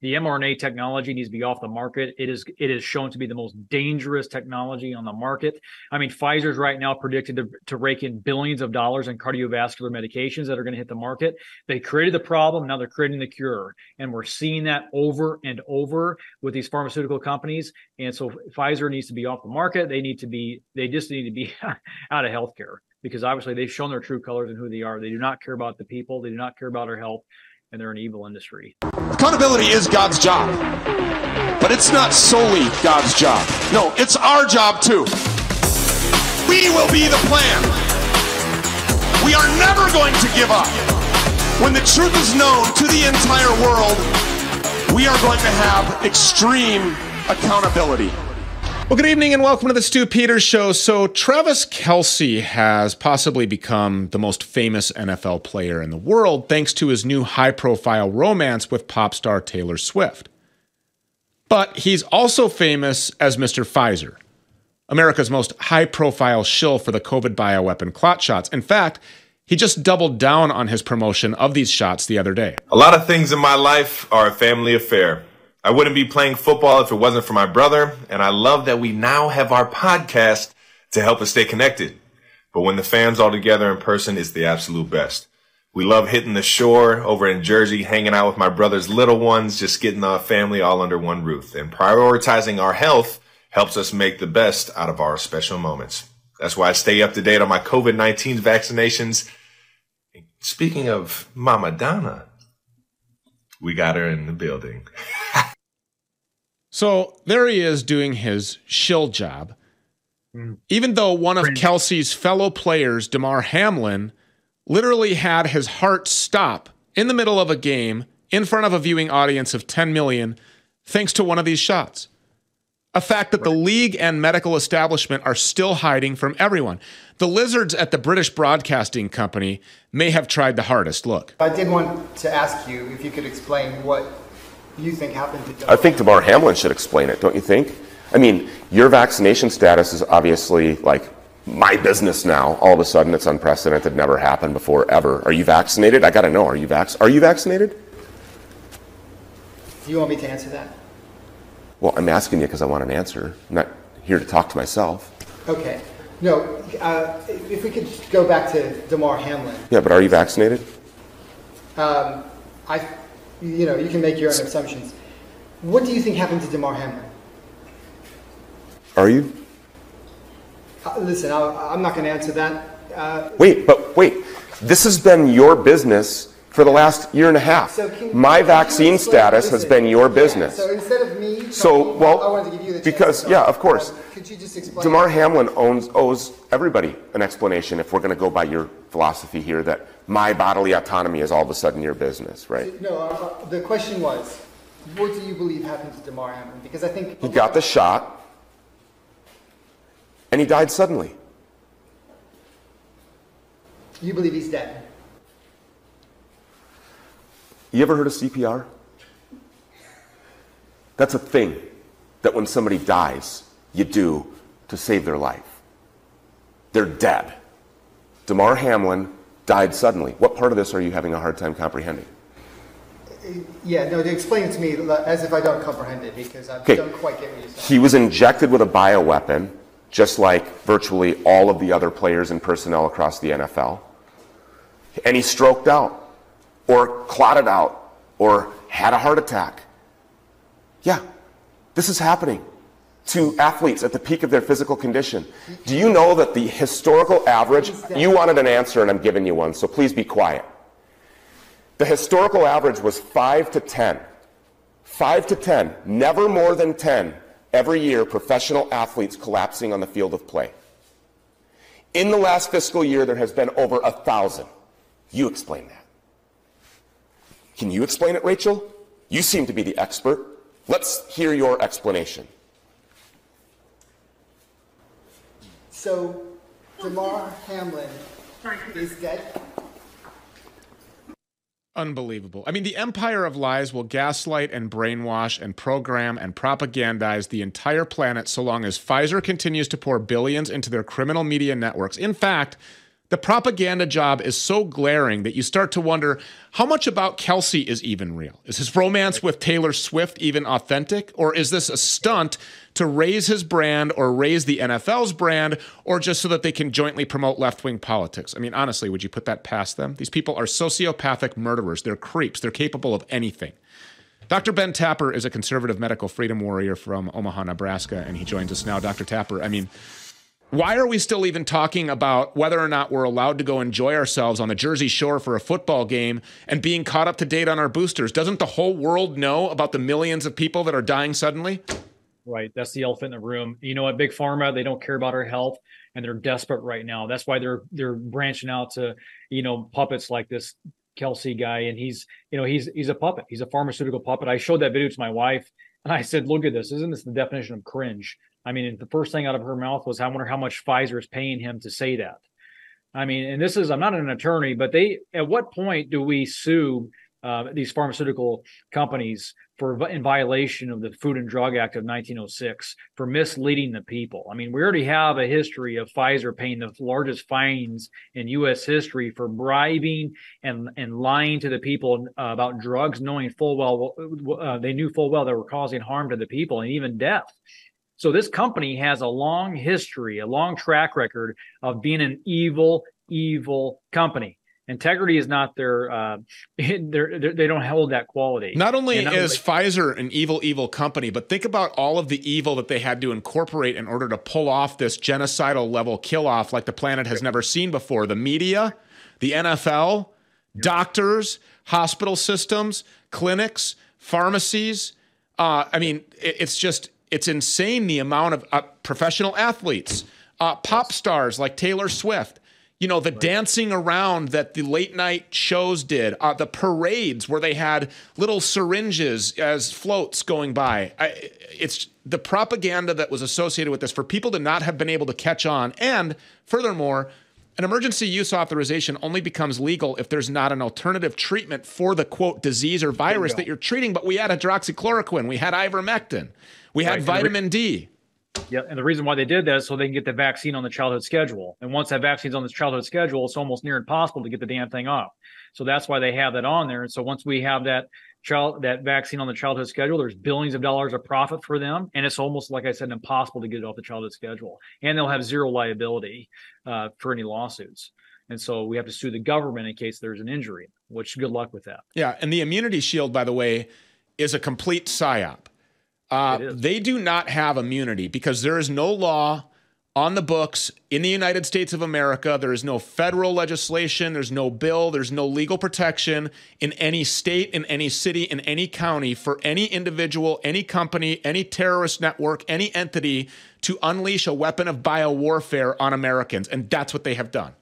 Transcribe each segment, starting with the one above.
The mRNA technology needs to be off the market. It is it is shown to be the most dangerous technology on the market. I mean, Pfizer's right now predicted to, to rake in billions of dollars in cardiovascular medications that are going to hit the market. They created the problem, now they're creating the cure, and we're seeing that over and over with these pharmaceutical companies. And so Pfizer needs to be off the market. They need to be they just need to be out of healthcare because obviously they've shown their true colors and who they are. They do not care about the people. They do not care about our health and they're an evil industry. Accountability is God's job, but it's not solely God's job. No, it's our job too. We will be the plan. We are never going to give up. When the truth is known to the entire world, we are going to have extreme accountability. Well, good evening and welcome to the Stew Peters Show. So, Travis Kelce has possibly become the most famous NFL player in the world thanks to his new high profile romance with pop star Taylor Swift. But he's also famous as Mr. Pfizer, America's most high profile shill for the COVID bioweapon clot shots. In fact, he just doubled down on his promotion of these shots the other day. A lot of things in my life are a family affair. I wouldn't be playing football if it wasn't for my brother, and I love that we now have our podcast to help us stay connected. But when the fans all together in person, is the absolute best. We love hitting the shore over in Jersey, hanging out with my brother's little ones, just getting our family all under one roof. And prioritizing our health helps us make the best out of our special moments. That's why I stay up to date on my COVID 19 vaccinations. Speaking of Mama Donna, we got her in the building. So there he is doing his shill job. Mm. Even though one of Kelce's fellow players, Damar Hamlin, literally had his heart stop in the middle of a game in front of a viewing audience of 10 million thanks to one of these shots. A fact that the league and medical establishment are still hiding from everyone. The lizards at the British Broadcasting Company may have tried the hardest. Look. I did want to ask you if you could explain what you think happened to I think Damar Hamlin should explain it, don't you think? I mean, your vaccination status is obviously like my business now. All of a sudden, it's unprecedented, never happened before, ever. Are you vaccinated? I got to know. Are you vac- Are you vaccinated? Do you want me to answer that? Well, I'm asking you because I want an answer. I'm not here to talk to myself. Okay. No, uh, if we could go back to Damar Hamlin. Yeah, but are you vaccinated? Um, I, you know, you can make your own assumptions. What do you think happened to Damar Hamlin? Are you? Uh, listen, I, I'm not going to answer that. Uh, Wait, but wait. This has been your business for the last year and a half. so can, My can vaccine status has been your yeah, business. so instead of me, So, well, I wanted to give you the chance because- yeah, of course. Um, Could you just explain? Damar Hamlin owns, owes everybody an explanation if we're going to go by your philosophy here that my bodily autonomy is all of a sudden your business, right? No, uh, the question was, what do you believe happened to Damar Hamlin? Because I think He got the shot and he died suddenly. you believe he's dead. You ever heard of CPR? That's a thing that when somebody dies, you do to save their life. They're dead. Damar Hamlin died suddenly. What part of this are you having a hard time comprehending? Uh, yeah, no, to explain it to me as if I don't comprehend it because I Okay. don't quite get what you're saying. He was injected with a bioweapon, just like virtually all of the other players and personnel across the NFL. And he stroked out, or clotted out, or had a heart attack. Yeah, this is happening to athletes at the peak of their physical condition. Do you know that the historical average, you wanted an answer and I'm giving you one, so please be quiet. The historical average was 5 to 10. 5 to 10, never more than 10 every year professional athletes collapsing on the field of play. In the last fiscal year, there has been over a thousand. You explain that. Can you explain it, Rachel? You seem to be the expert. Let's hear your explanation. So, Damar Hamlin is dead. Unbelievable. I mean, the empire of lies will gaslight and brainwash and program and propagandize the entire planet so long as Pfizer continues to pour billions into their criminal media networks. In fact, The propaganda job is so glaring that you start to wonder how much about Kelce is even real. Is his romance with Taylor Swift even authentic? Or is this a stunt to raise his brand or raise the NFL's brand or just so that they can jointly promote left wing politics? I mean, honestly, would you put that past them? These people are sociopathic murderers. They're creeps. They're capable of anything. Dr. Ben Tapper is a conservative medical freedom warrior from Omaha, Nebraska, and he joins us now. Dr. Tapper, I mean, why are we still even talking about whether or not we're allowed to go enjoy ourselves on the Jersey Shore for a football game and being caught up to date on our boosters? Doesn't the whole world know about the millions of people that are dying suddenly? Right. That's the elephant in the room. You know what, Big Pharma, they don't care about our health and they're desperate right now. That's why they're they're branching out to, you know, puppets like this Kelce guy. And he's, you know, he's he's a puppet. He's a pharmaceutical puppet. I showed that video to my wife and I said, look at this. Isn't this the definition of cringe? I mean, the first thing out of her mouth was, I wonder how much Pfizer is paying him to say that. I mean, and this is, I'm not an attorney, but they, at what point do we sue uh, these pharmaceutical companies for in violation of the Food and Drug Act of 1906 for misleading the people. I mean, we already have a history of Pfizer paying the largest fines in U.S. history for bribing and and lying to the people uh, about drugs, knowing full well uh, they knew full well they were causing harm to the people and even death. So this company has a long history, a long track record of being an evil, evil company. Integrity is not their, uh, they're, they're, they do not hold that quality. Not only not is like, Pfizer an evil, evil company, but think about all of the evil that they had to incorporate in order to pull off this genocidal level kill off like the planet has never seen before. The media, the NFL, doctors, hospital systems, clinics, pharmacies. Uh, I mean, it's just it's insane the amount of uh, professional athletes, uh, pop stars like Taylor Swift. You know, the right. dancing around that the late night shows did, uh, the parades where they had little syringes as floats going by. I, it's the propaganda that was associated with this for people to not have been able to catch on. And furthermore, an emergency use authorization only becomes legal if there's not an alternative treatment for the quote disease or virus you that you're treating. But we had hydroxychloroquine, we had ivermectin. We had right. vitamin D. Yeah, and the reason why they did that is so they can get the vaccine on the childhood schedule. And once that vaccine's on the childhood schedule, it's almost near impossible to get the damn thing off. So that's why they have that on there. And so once we have that child that vaccine on the childhood schedule, there's billions of dollars of profit for them, and it's almost like I said, impossible to get it off the childhood schedule. And they'll have zero liability uh, for any lawsuits. And so we have to sue the government in case there's an injury. Which good luck with that. Yeah, and the immunity shield, by the way, is a complete psyop. Uh, they do not have immunity because there is no law on the books in the United States of America. There is no federal legislation, there's no bill, there's no legal protection in any state, in any city, in any county for any individual, any company, any terrorist network, any entity to unleash a weapon of biowarfare on Americans. And that's what they have done.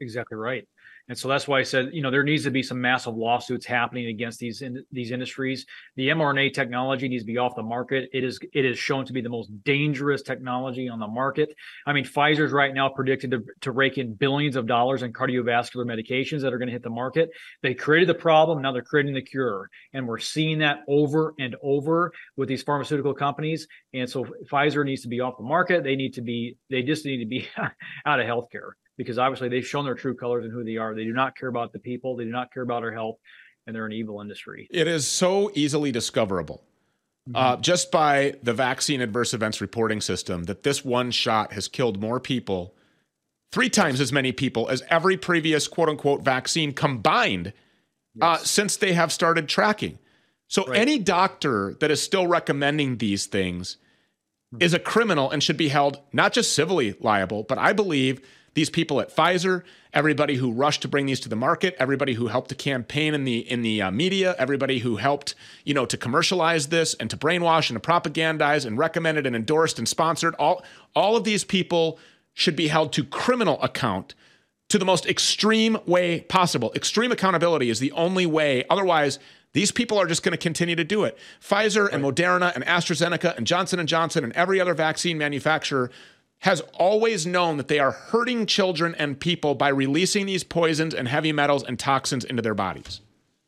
Exactly right. And so that's why I said, you know, there needs to be some massive lawsuits happening against these in, these industries. The mRNA technology needs to be off the market. It is it is shown to be the most dangerous technology on the market. I mean, Pfizer's right now predicted to, to rake in billions of dollars in cardiovascular medications that are going to hit the market. They created the problem, now they're creating the cure, and we're seeing that over and over with these pharmaceutical companies. And so Pfizer needs to be off the market. They need to be they just need to be out of healthcare because obviously they've shown their true colors and who they are. They do not care about the people, they do not care about our health, and they're an evil industry. It is so easily discoverable. Mm-hmm. Uh, just by the vaccine adverse events reporting system, that this one shot has killed more people, three times as many people as every previous quote unquote vaccine combined uh, yes. uh, since they have started tracking. So, right. any doctor that is still recommending these things mm-hmm. is a criminal and should be held not just civilly liable, but I believe these people at Pfizer, everybody who rushed to bring these to the market, everybody who helped to campaign in the in the uh, media, everybody who helped, you know, to commercialize this and to brainwash and to propagandize and recommended and endorsed and sponsored, all all of these people should be held to criminal account to the most extreme way possible. Extreme accountability is the only way. Otherwise, these people are just going to continue to do it. Pfizer and Moderna and AstraZeneca and Johnson and Johnson and every other vaccine manufacturer has always known that they are hurting children and people by releasing these poisons and heavy metals and toxins into their bodies.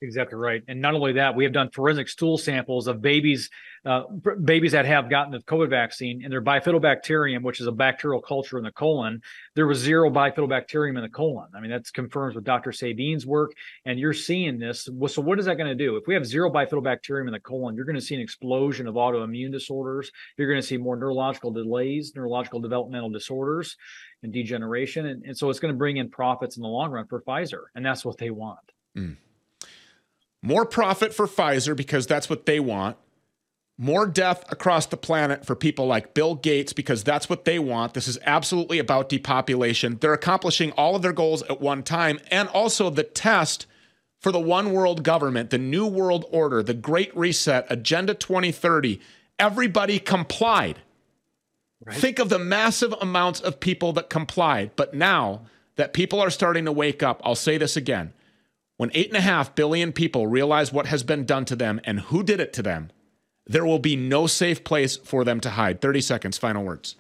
Exactly right. And not only that, we have done forensic stool samples of babies, uh, babies that have gotten the COVID vaccine and their bifidobacterium, which is a bacterial culture in the colon. There was zero bifidobacterium in the colon. I mean, that's confirms with Dr. Sabine's work. And you're seeing this. So what is that going to do? If we have zero bifidobacterium in the colon, you're going to see an explosion of autoimmune disorders. You're going to see more neurological delays, neurological developmental disorders and degeneration. And, and so it's going to bring in profits in the long run for Pfizer. And that's what they want. Mm. More profit for Pfizer because that's what they want. More death across the planet for people like Bill Gates because that's what they want. This is absolutely about depopulation. They're accomplishing all of their goals at one time and also the test for the one world government, the new world order, the great reset, Agenda 2030. Everybody complied. Right. Think of the massive amounts of people that complied. But now that people are starting to wake up, I'll say this again when 8.5 billion people realize what has been done to them and who did it to them, there will be no safe place for them to hide. 30 seconds, final words.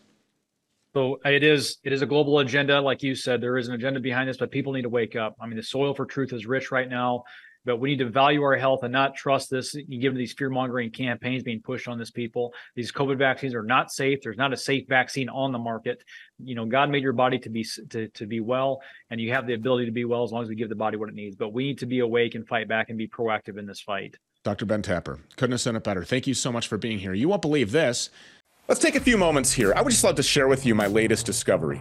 So it is it is a global agenda, like you said. There is an agenda behind this, but people need to wake up. I mean, the soil for truth is rich right now but we need to value our health and not trust this. You give these fear mongering campaigns being pushed on this people. These COVID vaccines are not safe. There's not a safe vaccine on the market. You know, God made your body to be to, to be well, and you have the ability to be well as long as we give the body what it needs. But we need to be awake and fight back and be proactive in this fight. Dr. Ben Tapper, couldn't have said it better. Thank you so much for being here. You won't believe this. Let's take a few moments here. I would just love to share with you my latest discovery.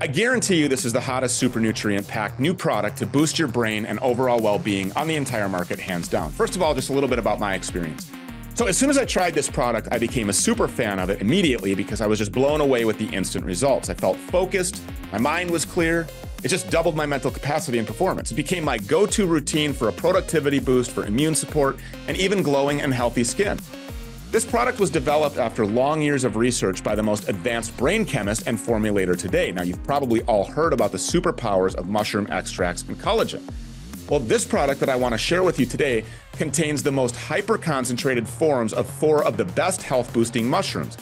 I guarantee you this is the hottest super nutrient packed new product to boost your brain and overall well being on the entire market, hands down. First of all, just a little bit about my experience. So, as soon as I tried this product, I became a super fan of it immediately because I was just blown away with the instant results. I felt focused, my mind was clear, it just doubled my mental capacity and performance. It became my go to routine for a productivity boost, for immune support, and even glowing and healthy skin. This product was developed after long years of research by the most advanced brain chemist and formulator today. Now, you've probably all heard about the superpowers of mushroom extracts and collagen. Well, this product that I want to share with you today contains the most hyper concentrated forms of four of the best health boosting mushrooms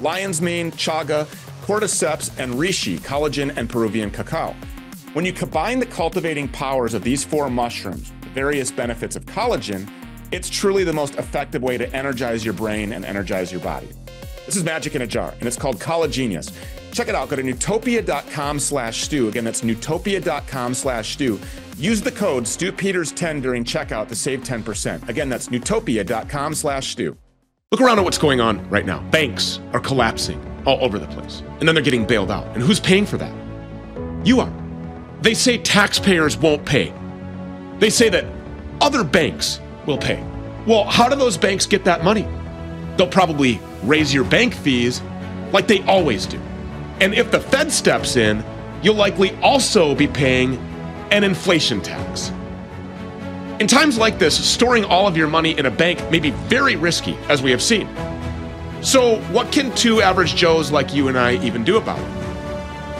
lion's mane, chaga, cordyceps, and reishi, collagen, and Peruvian cacao. When you combine the cultivating powers of these four mushrooms, the various benefits of collagen, it's truly the most effective way to energize your brain and energize your body. This is magic in a jar, and it's called Collagenius. Check it out. Go to newtopia.com slash stew. Again, that's newtopia.com slash stew. Use the code StewPeters10 during checkout to save 10%. Again, that's newtopia.com slash stew. Look around at what's going on right now. Banks are collapsing all over the place, and then they're getting bailed out. And who's paying for that? You are. They say taxpayers won't pay. They say that other banks will pay. Well, how do those banks get that money? They'll probably raise your bank fees like they always do. And if the Fed steps in, you'll likely also be paying an inflation tax. In times like this, storing all of your money in a bank may be very risky, as we have seen. So, what can two average Joes like you and I even do about it?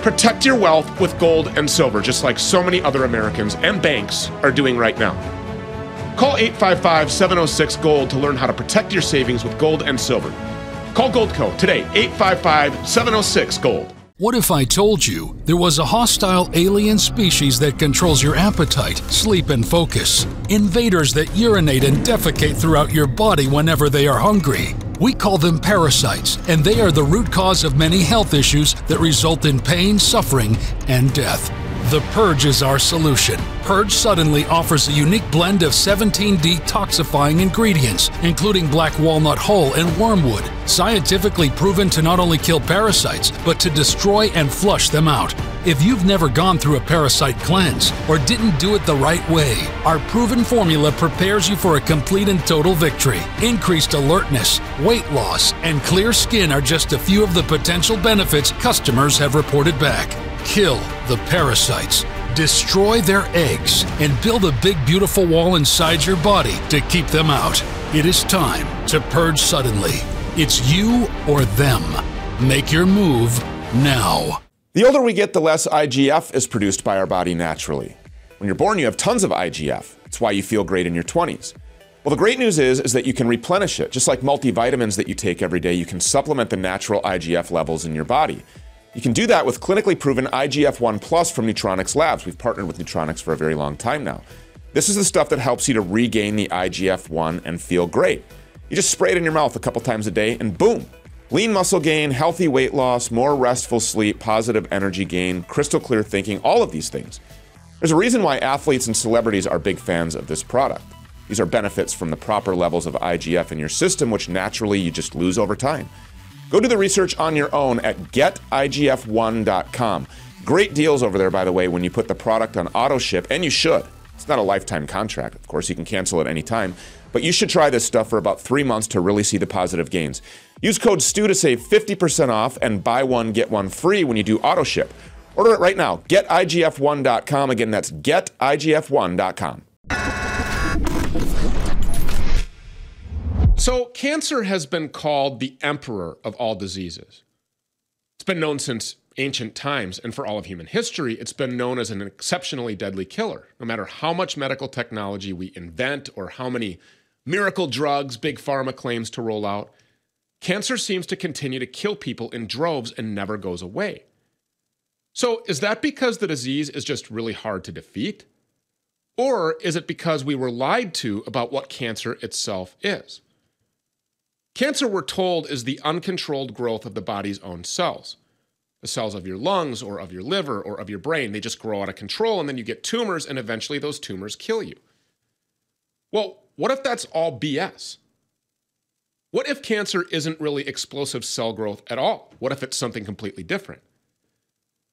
Protect your wealth with gold and silver, just like so many other Americans and banks are doing right now. Call 855 706 Gold to learn how to protect your savings with gold and silver. Call Goldco today, 855 706 Gold. What if I told you there was a hostile alien species that controls your appetite, sleep, and focus? Invaders that urinate and defecate throughout your body whenever they are hungry. We call them parasites, and they are the root cause of many health issues that result in pain, suffering, and death. The Purge is our solution. Purge Suddenly offers a unique blend of 17 detoxifying ingredients, including black walnut hull and wormwood, scientifically proven to not only kill parasites, but to destroy and flush them out. If you've never gone through a parasite cleanse or didn't do it the right way, our proven formula prepares you for a complete and total victory. Increased alertness, weight loss, and clear skin are just a few of the potential benefits customers have reported back. Kill the parasites, destroy their eggs, and build a big, beautiful wall inside your body to keep them out. It is time to purge suddenly. It's you or them. Make your move now. The older we get, the less IGF is produced by our body naturally. When you're born, you have tons of IGF. It's why you feel great in your 20s. Well, the great news is, is that you can replenish it. Just like multivitamins that you take every day, you can supplement the natural IGF levels in your body. You can do that with clinically proven IGF 1 Plus from Neutronics Labs. We've partnered with Neutronics for a very long time now. This is the stuff that helps you to regain the IGF 1 and feel great. You just spray it in your mouth a couple times a day, and boom, Lean muscle gain, healthy weight loss, more restful sleep, positive energy gain, crystal clear thinking, all of these things. There's a reason why athletes and celebrities are big fans of this product. These are benefits from the proper levels of IGF in your system, which naturally you just lose over time. Go do the research on your own at getigf1.com. Great deals over there, by the way, when you put the product on auto ship, and you should. It's not a lifetime contract, of course, you can cancel at any time. But you should try this stuff for about three months to really see the positive gains. Use code STEW to save 50% off and buy one, get one free when you do auto ship. Order it right now. GetIGF1.com. Again, that's GetIGF1.com. So, cancer has been called the emperor of all diseases. It's been known since ancient times, and for all of human history, it's been known as an exceptionally deadly killer. No matter how much medical technology we invent or how many miracle drugs big pharma claims to roll out, cancer seems to continue to kill people in droves and never goes away. So, is that because the disease is just really hard to defeat? Or is it because we were lied to about what cancer itself is? Cancer, we're told, is the uncontrolled growth of the body's own cells. The cells of your lungs or of your liver or of your brain, they just grow out of control and then you get tumors and eventually those tumors kill you. Well, what if that's all BS? What if cancer isn't really explosive cell growth at all? What if it's something completely different?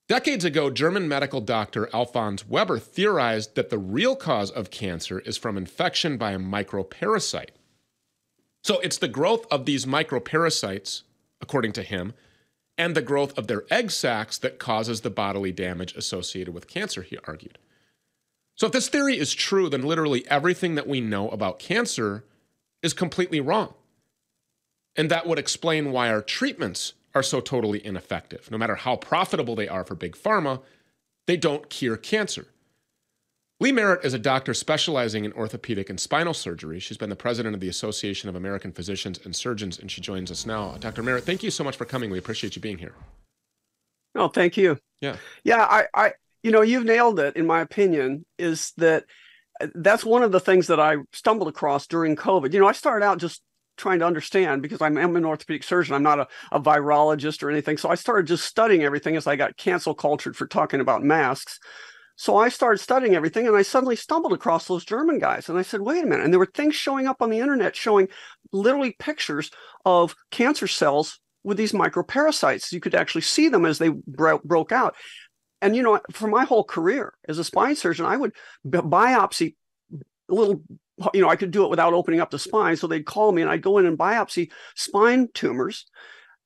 Decades ago, German medical doctor Alfons Weber theorized that the real cause of cancer is from infection by a microparasite. So it's the growth of these microparasites, according to him, and the growth of their egg sacs that causes the bodily damage associated with cancer, he argued. So, if this theory is true, then literally everything that we know about cancer is completely wrong. And that would explain why our treatments are so totally ineffective. No matter how profitable they are for big pharma, they don't cure cancer. Lee Merritt is a doctor specializing in orthopedic and spinal surgery. She's been the president of the Association of American Physicians and Surgeons, and she joins us now. Dr. Merritt, thank you so much for coming. We appreciate you being here. Oh, thank you. Yeah. Yeah, I, I you know, you've nailed it, in my opinion, is that uh, that's one of the things that I stumbled across during COVID. You know, I started out just trying to understand because I'm, I'm an orthopedic surgeon. I'm not a, a, virologist or anything. So I started just studying everything as I got cancel cultured for talking about masks. So I started studying everything and I suddenly stumbled across those German guys. And I said, wait a minute. And there were things showing up on the internet showing literally pictures of cancer cells with these microparasites. You could actually see them as they bro- broke out and you know for my whole career as a spine surgeon i would biopsy little you know i could do it without opening up the spine so they'd call me and i'd go in and biopsy spine tumors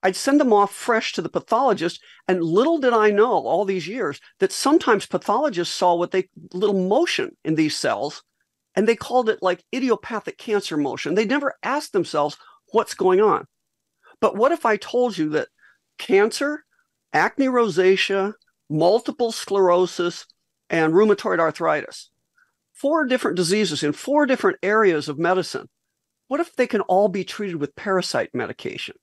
i'd send them off fresh to the pathologist and little did i know all these years that sometimes pathologists saw what they little motion in these cells and they called it like idiopathic cancer motion they never asked themselves what's going on but what if i told you that cancer acne rosacea multiple sclerosis, and rheumatoid arthritis. Four different diseases in four different areas of medicine. What if they can all be treated with parasite medication?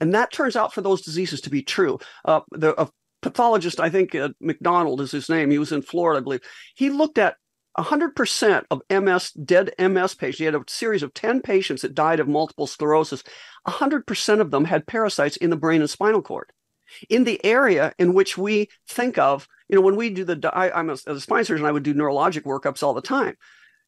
And that turns out for those diseases to be true. Uh, the a pathologist, I think uh, McDonald is his name, he was in Florida, I believe. He looked at 100% of MS, dead MS patients. He had a series of 10 patients that died of multiple sclerosis. 100% of them had parasites in the brain and spinal cord in the area in which we think of, you know, when we do the, I, am a, a spine surgeon, I would do neurologic workups all the time.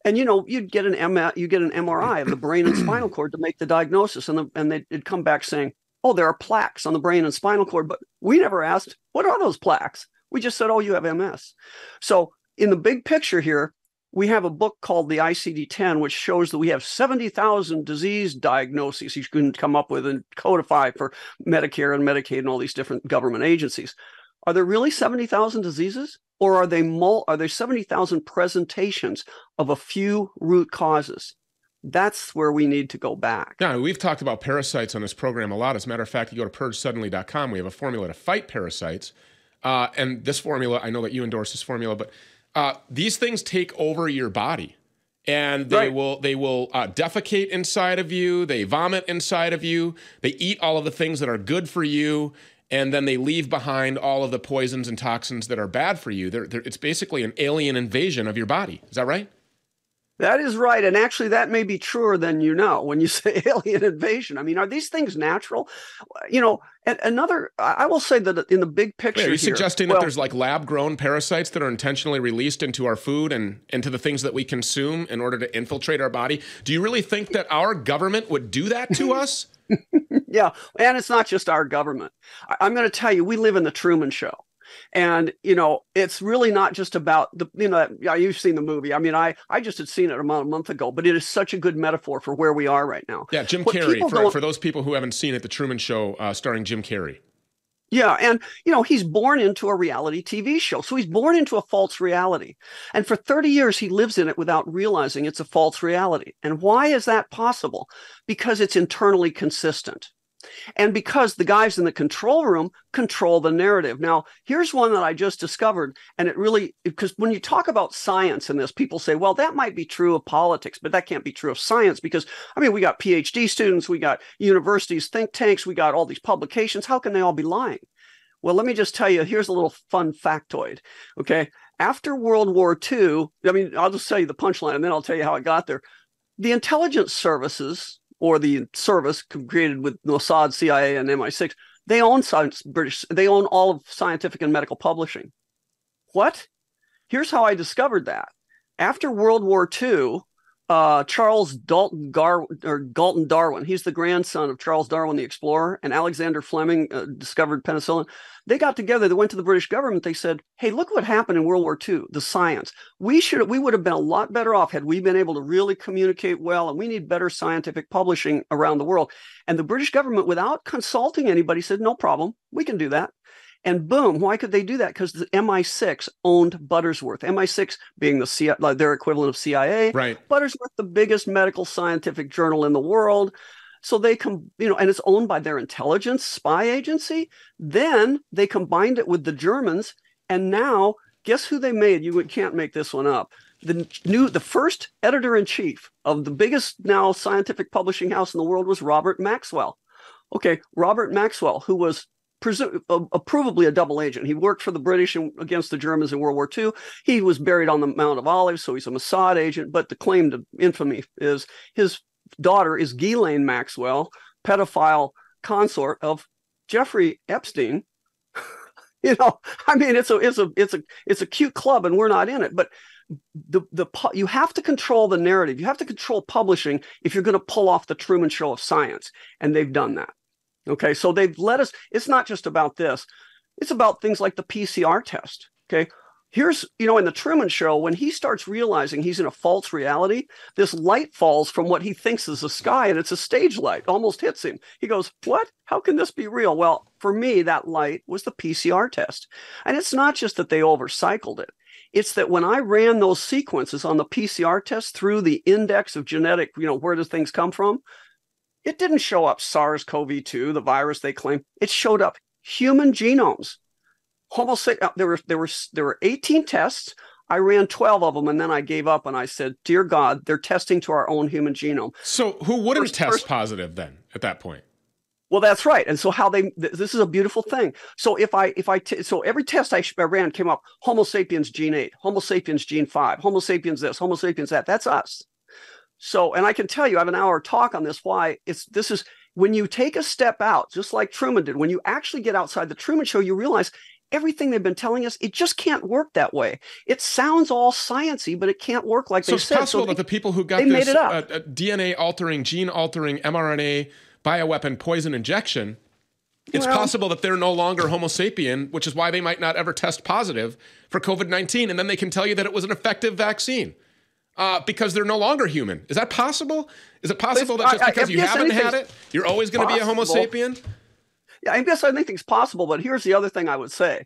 And you know, you'd get an M, you get an MRI of the brain and spinal cord to make the diagnosis, and the, and they'd come back saying, "Oh, there are plaques on the brain and spinal cord," but we never asked, "What are those plaques?" We just said, "Oh, you have MS." So, in the big picture here, we have a book called the ICD 10, which shows that we have 70,000 disease diagnoses you can come up with and codify for Medicare and Medicaid and all these different government agencies. Are there really 70,000 diseases? Or are they mul- are there 70,000 presentations of a few root causes? That's where we need to go back. Yeah, we've talked about parasites on this program a lot. As a matter of fact, you go to purgesuddenly.com, we have a formula to fight parasites. Uh, and this formula, I know that you endorse this formula, but uh, these things take over your body and they right. will they will uh, defecate inside of you they vomit inside of you they eat all of the things that are good for you and then they leave behind all of the poisons and toxins that are bad for you they're, they're, it's basically an alien invasion of your body is that right That is right. And actually, that may be truer than you know when you say alien invasion. I mean, are these things natural? You know, and another, I will say that in the big picture. Wait, are you here, suggesting well, that there's like lab grown parasites that are intentionally released into our food and into the things that we consume in order to infiltrate our body? Do you really think that our government would do that to us? yeah. And it's not just our government. I, I'm going to tell you, we live in the Truman Show. And you know, it's really not just about the you know. Yeah, you've seen the movie. I mean, I I just had seen it a month, a month ago, but it is such a good metaphor for where we are right now. Yeah, Jim What Carrey. For, for those people who haven't seen it, The Truman Show, uh, starring Jim Carrey. Yeah, and you know, he's born into a reality TV show. So he's born into a false reality. And for 30 years he lives in it without realizing it's a false reality. And why is that possible? Because it's internally consistent. And because the guys in the control room control the narrative. Now, here's one that I just discovered. And it really, because when you talk about science in this, people say, well, that might be true of politics, but that can't be true of science because, I mean, we got PhD students, we got universities, think tanks, we got all these publications. How can they all be lying? Well, let me just tell you here's a little fun factoid. Okay. After World War II, I mean, I'll just tell you the punchline and then I'll tell you how it got there. The intelligence services or the service created with Mossad, CIA, and MI6, they own science, British, they own all of scientific and medical publishing. What? Here's how I discovered that. After World War II, uh, Charles Dalton Gar- or Galton Darwin, he's the grandson of Charles Darwin, the explorer, and Alexander Fleming uh, discovered penicillin. They got together. They went to the British government. They said, "Hey, look what happened in World War II. The science. We should. We would have been a lot better off had we been able to really communicate well. And we need better scientific publishing around the world." And the British government, without consulting anybody, said, "No problem. We can do that." And boom, why could they do that? Because the MI6 owned Buttersworth. MI6 being the C- like their equivalent of CIA. Right. Buttersworth, the biggest medical scientific journal in the world. So they come, you know, and it's owned by their intelligence spy agency. Then they combined it with the Germans, and now guess who they made? You can't make this one up. The new, the first editor in chief of the biggest now scientific publishing house in the world was Robert Maxwell. Okay, Robert Maxwell, who was presu- uh, provably a double agent. He worked for the British in, against the Germans in World War II. He was buried on the Mount of Olives, so he's a Mossad agent. But the claim to infamy is his daughter is Ghislaine Maxwell, pedophile consort of Jeffrey Epstein. you know, I mean, it's a it's a it's a it's a cute club, and we're not in it. But the the you have to control the narrative. You have to control publishing if you're going to pull off the Truman Show of science, and they've done that. Okay, so they've let us. It's not just about this. It's about things like the PCR test. Okay, here's you know in the Truman Show when he starts realizing he's in a false reality, this light falls from what he thinks is the sky, and it's a stage light. Almost hits him. He goes, "What? How can this be real?" Well, for me, that light was the PCR test, and it's not just that they overcycled it. It's that when I ran those sequences on the PCR test through the index of genetic, you know, where do things come from? It didn't show up SARS CoV 2, the virus they claim. It showed up human genomes. Homo uh, there were there were there were 18 tests. I ran 12 of them and then I gave up and I said, "Dear God, they're testing to our own human genome." So who wouldn't First- test first- positive then at that point? Well, that's right. And so how they th- this is a beautiful thing. So if I if I t- so every test I, sh- I ran came up Homo sapiens gene 8, Homo sapiens gene 5, Homo sapiens this, Homo sapiens that. That's us. So and I can tell you I have an hour talk on this why it's this is when you take a step out just like Truman did. When you actually get outside the Truman show you realize everything they've been telling us it just can't work that way. It sounds all sciency but it can't work like So they it's said. possible so that they- the people who got this uh, uh, DNA altering, gene altering, mRNA bioweapon poison injection, it's Well- possible that they're no longer Homo sapien, which is why they might not ever test positive for COVID 19. And then they can tell you that it was an effective vaccine uh, because they're no longer human. Is that possible? Is it possible that I- just I- because you haven't had it, you're always going to be a Homo sapien? Yeah, I guess I think it's possible, but here's the other thing I would say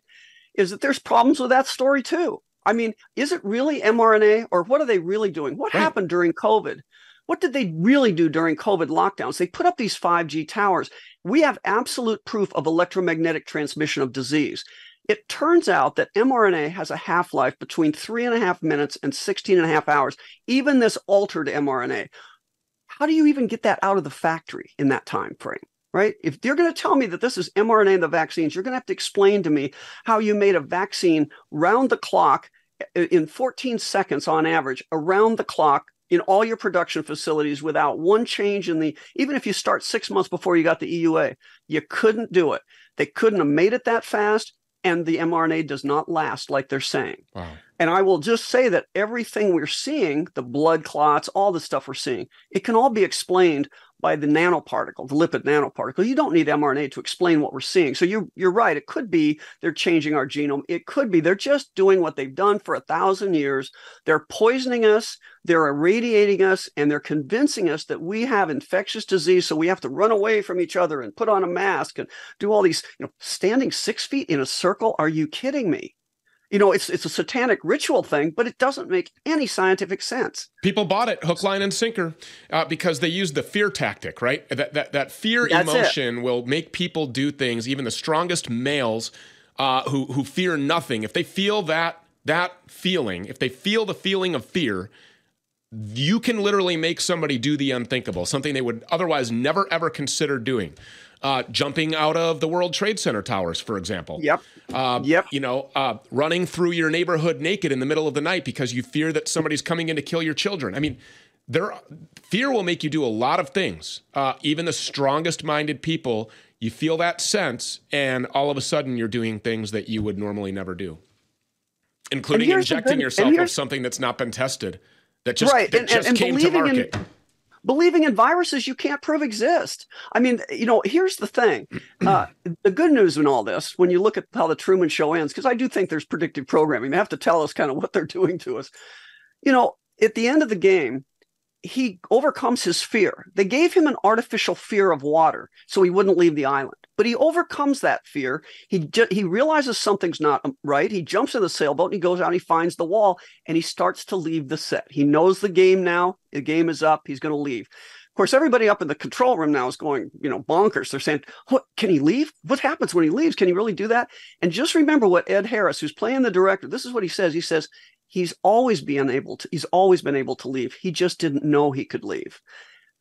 is that there's problems with that story too. I mean, is it really mRNA or what are they really doing? What Right. happened during COVID? What did they really do during COVID lockdowns? They put up these 5G towers. We have absolute proof of electromagnetic transmission of disease. It turns out that mRNA has a half life between three and a half minutes and 16 and a half hours, even this altered mRNA. How do you even get that out of the factory in that time frame? right? If you're going to tell me that this is mRNA in the vaccines, you're going to have to explain to me how you made a vaccine round the clock in 14 seconds on average, around the clock in all your production facilities without one change in the even if you start six months before you got the EUA, you couldn't do it. They couldn't have made it that fast, and the mRNA does not last like they're saying. Wow. And I will just say that everything we're seeing, the blood clots, all the stuff we're seeing, it can all be explained by the nanoparticle, the lipid nanoparticle. You don't need mRNA to explain what we're seeing. So you're you're right. It could be they're changing our genome. It could be they're just doing what they've done for a thousand years. They're poisoning us, they're irradiating us, and they're convincing us that we have infectious disease. So we have to run away from each other and put on a mask and do all these, you know, standing six feet in a circle. Are you kidding me? You know it's it's a satanic ritual thing but it doesn't make any scientific sense. People bought it hook line and sinker uh, because they used the fear tactic right? That that, that fear That's emotion it. will make people do things even the strongest males uh, who who fear nothing. If they feel that that feeling if they feel the feeling of fear you can literally make somebody do the unthinkable something they would otherwise never ever consider doing uh, jumping out of the World Trade Center towers, for example. Yep. Uh, yep. You know, uh, running through your neighborhood naked in the middle of the night because you fear that somebody's coming in to kill your children. I mean, there, fear will make you do a lot of things. Uh, even the strongest minded people, you feel that sense, and all of a sudden you're doing things that you would normally never do, including injecting yourself with something that's not been tested that just, right. that and, just and, came to market. In, believing in viruses you can't prove exist. I mean, you know, here's the thing. Uh, the good news in all this, when you look at how the Truman Show ends, because I do think there's predictive programming, they have to tell us kind of what they're doing to us. You know, at the end of the game, he overcomes his fear. They gave him an artificial fear of water so he wouldn't leave the island. But he overcomes that fear. He ju- he realizes something's not um, right. He jumps in the sailboat and he goes out and he finds the wall and he starts to leave the set. He knows the game now. The game is up. He's going to leave. Of course, everybody up in the control room now is going, you know, bonkers. They're saying, "What can he leave? What happens when he leaves? Can he really do that?" And just remember what Ed Harris, who's playing the director, this is what he says. He says, he's always been able to he's always been able to leave. He just didn't know he could leave.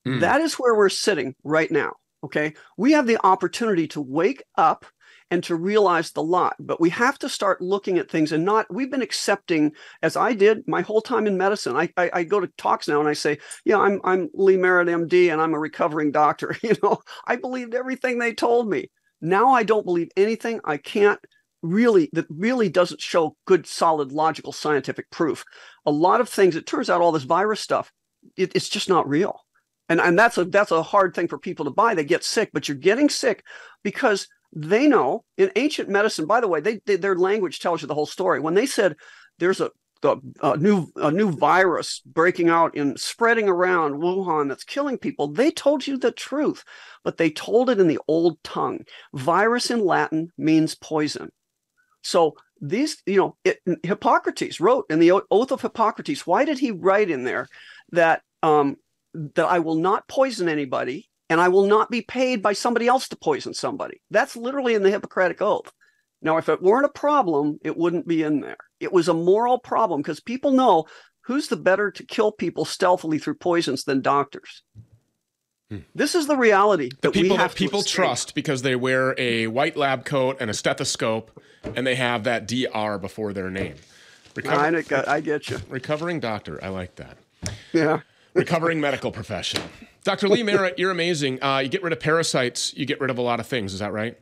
Mm. that is where we're sitting right now okay? We have the opportunity to wake up and to realize the lot but we have to start looking at things and not we've been accepting as i did my whole time in medicine. I i, I go to talks now and i say yeah i'm i'm lee merritt md and i'm a recovering doctor. You know i believed everything they told me. Now i don't believe anything. I can't really that really doesn't show good solid logical scientific proof a lot of things it turns out all this virus stuff it, it's just not real and and that's a that's a hard thing for people to buy they get sick but you're getting sick because they know in ancient medicine by the way they, they their language tells you the whole story when they said there's a a, a, new a new virus breaking out and spreading around Wuhan that's killing people. They told you the truth, but they told it in the old tongue. Virus in Latin means poison. So these, you know, it, Hippocrates wrote in the Oath of Hippocrates. Why did he write in there that um, that I will not poison anybody and I will not be paid by somebody else to poison somebody? That's literally in the Hippocratic Oath. Now, if it weren't a problem, it wouldn't be in there. It was a moral problem because people know who's the better to kill people stealthily through poisons than doctors. This is the reality the people that people trust because they wear a white lab coat and a stethoscope, and they have that DR before their name. Recover- I, I get you. Recovering doctor, I like that. Yeah. Recovering medical professional. Dr. Lee Merritt, you're amazing. Uh, you get rid of parasites, you get rid of a lot of things. Is that right?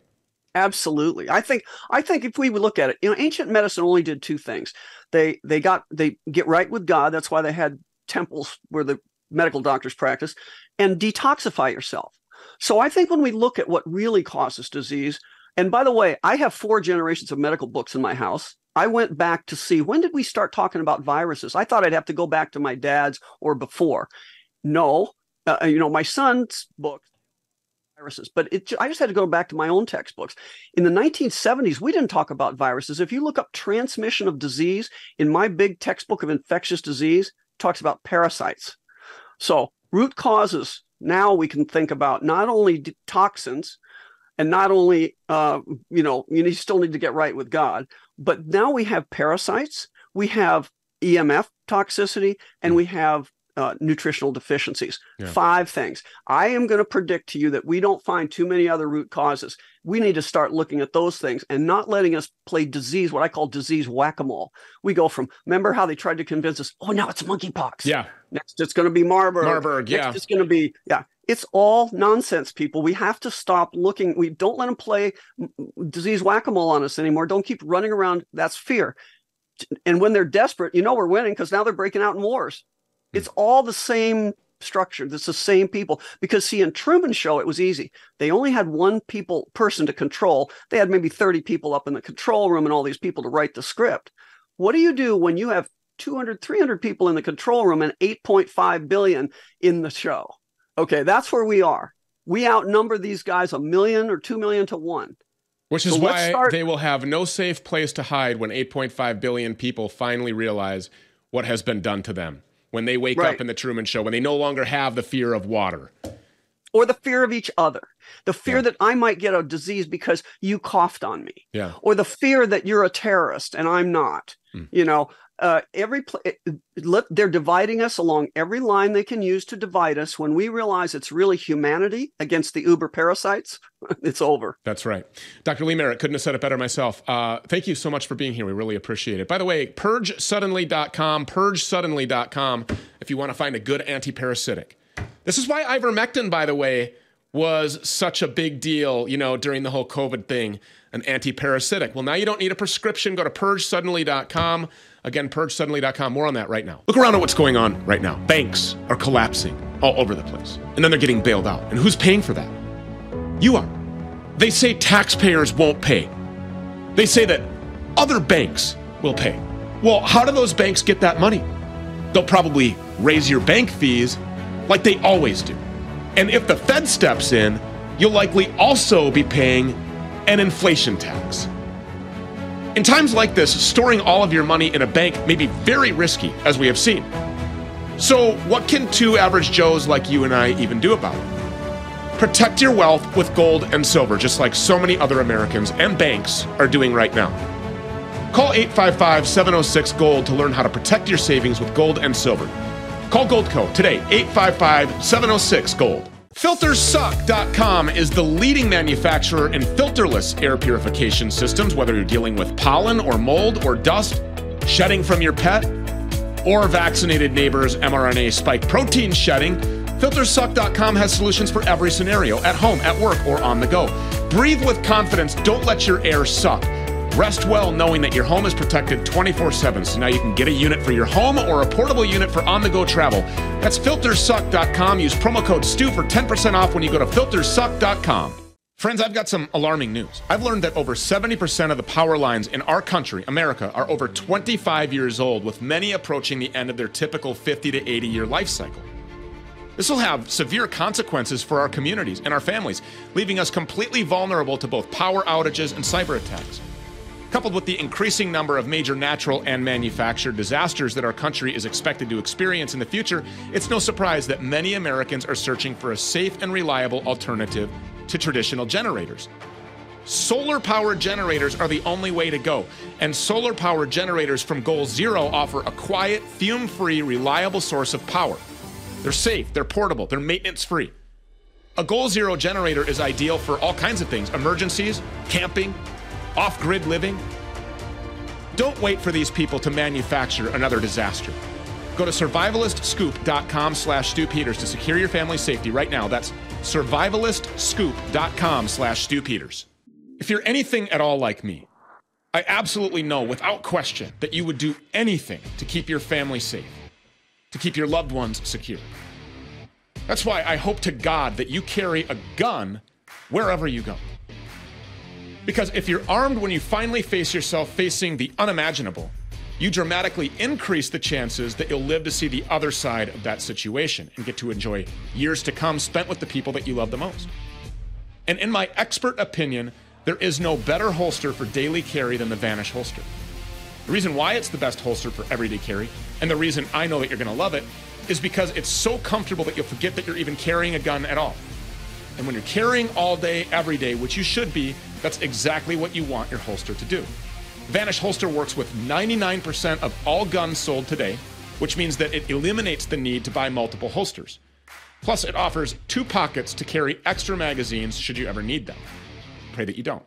Absolutely. I think I think if we would look at it, you know, ancient medicine only did two things. They they got they get right with God. That's why they had temples where the medical doctors practice and detoxify yourself. So I think when we look at what really causes disease, and by the way, I have four generations of medical books in my house. I went back to see when did we start talking about viruses? I thought I'd have to go back to my dad's or before. No, uh, you know, my son's book viruses, but it, I just had to go back to my own textbooks. In the 1970s, we didn't talk about viruses. If you look up transmission of disease in my big textbook of infectious disease, talks about parasites. So root causes now we can think about not only toxins and not only uh, you know you still need to get right with god but now we have parasites we have emf toxicity and we have uh, nutritional deficiencies. Yeah. Five things. I am going to predict to you that we don't find too many other root causes. We need to start looking at those things and not letting us play disease, what I call disease whack a mole. We go from, remember how they tried to convince us, oh, now it's monkeypox. Yeah. Next, it's going to be Marburg. Marburg, yeah. Next, it's going to be, yeah. It's all nonsense, people. We have to stop looking. We don't let them play disease whack a mole on us anymore. Don't keep running around. That's fear. And when they're desperate, you know we're winning because now they're breaking out in wars. Hmm. It's all the same structure. It's the same people. Because see, in Truman Show, it was easy. They only had one people person to control. They had maybe 30 people up in the control room and all these people to write the script. What do you do when you have 200, 300 people in the control room and 8.5 billion in the show? Okay, that's where we are. We outnumber these guys a million or two million to one. Which is so why start... they will have no safe place to hide when 8.5 billion people finally realize what has been done to them. When they wake right. up in the Truman Show, when they no longer have the fear of water. Or the fear of each other. The fear yeah. that I might get a disease because you coughed on me. Yeah. Or the fear that you're a terrorist and I'm not. Mm. You know, uh, every they're dividing us along every line they can use to divide us. When we realize it's really humanity against the uber parasites, it's over. That's right. Dr. Lee Merritt couldn't have said it better myself. Uh, thank you so much for being here. We really appreciate it. By the way, purgesuddenly.com, purgesuddenly.com if you want to find a good anti-parasitic. This is why ivermectin, by the way, was such a big deal, you know, during the whole COVID thing, an anti-parasitic. Well, now you don't need a prescription. Go to purgesuddenly.com. Again, purgesuddenly.com. More on that right now. Look around at what's going on right now. Banks are collapsing all over the place. And then they're getting bailed out. And who's paying for that? You are. They say taxpayers won't pay. They say that other banks will pay. Well, how do those banks get that money? They'll probably raise your bank fees like they always do. And if the Fed steps in, you'll likely also be paying an inflation tax. In times like this, storing all of your money in a bank may be very risky, as we have seen. So, what can two average Joes like you and I even do about it? Protect your wealth with gold and silver, just like so many other Americans and banks are doing right now. Call 855 706 Gold to learn how to protect your savings with gold and silver. Call Goldco today, 855 706 Gold. FilterSuck.com is the leading manufacturer in filterless air purification systems, whether you're dealing with pollen or mold or dust, shedding from your pet, or vaccinated neighbors' mRNA spike protein shedding. FilterSuck.com has solutions for every scenario at home, at work, or on the go. Breathe with confidence. Don't let your air suck. Rest well knowing that your home is protected 24 7. So now you can get a unit for your home or a portable unit for on the go travel. That's filtersuck.com. Use promo code STEW for 10% off when you go to filtersuck.com. Friends, I've got some alarming news. I've learned that over 70% of the power lines in our country, America, are over 25 years old, with many approaching the end of their typical 50 to 80 year life cycle. This will have severe consequences for our communities and our families, leaving us completely vulnerable to both power outages and cyber attacks. Coupled with the increasing number of major natural and manufactured disasters that our country is expected to experience in the future, it's no surprise that many Americans are searching for a safe and reliable alternative to traditional generators. Solar powered generators are the only way to go, and solar powered generators from Goal Zero offer a quiet, fume free, reliable source of power. They're safe, they're portable, they're maintenance free. A Goal Zero generator is ideal for all kinds of things emergencies, camping, off grid living. Don't wait for these people to manufacture another disaster. Go to survivalistscoop.com slash Stew Peters to secure your family's safety right now. That's survivalistscoop.com slash Stew Peters. If you're anything at all like me, I absolutely know without question that you would do anything to keep your family safe, to keep your loved ones secure. That's why I hope to God that you carry a gun wherever you go. Because if you're armed when you finally face yourself facing the unimaginable, you dramatically increase the chances that you'll live to see the other side of that situation and get to enjoy years to come spent with the people that you love the most. And in my expert opinion, there is no better holster for daily carry than the Vanish holster. The reason why it's the best holster for everyday carry, and the reason I know that you're to love it, is because it's so comfortable that you'll forget that you're even carrying a gun at all. And when you're carrying all day, every day, which you should be, that's exactly what you want your holster to do. Vanish Holster works with 99% of all guns sold today, which means that it eliminates the need to buy multiple holsters. Plus, it offers two pockets to carry extra magazines should you ever need them. Pray that you don't.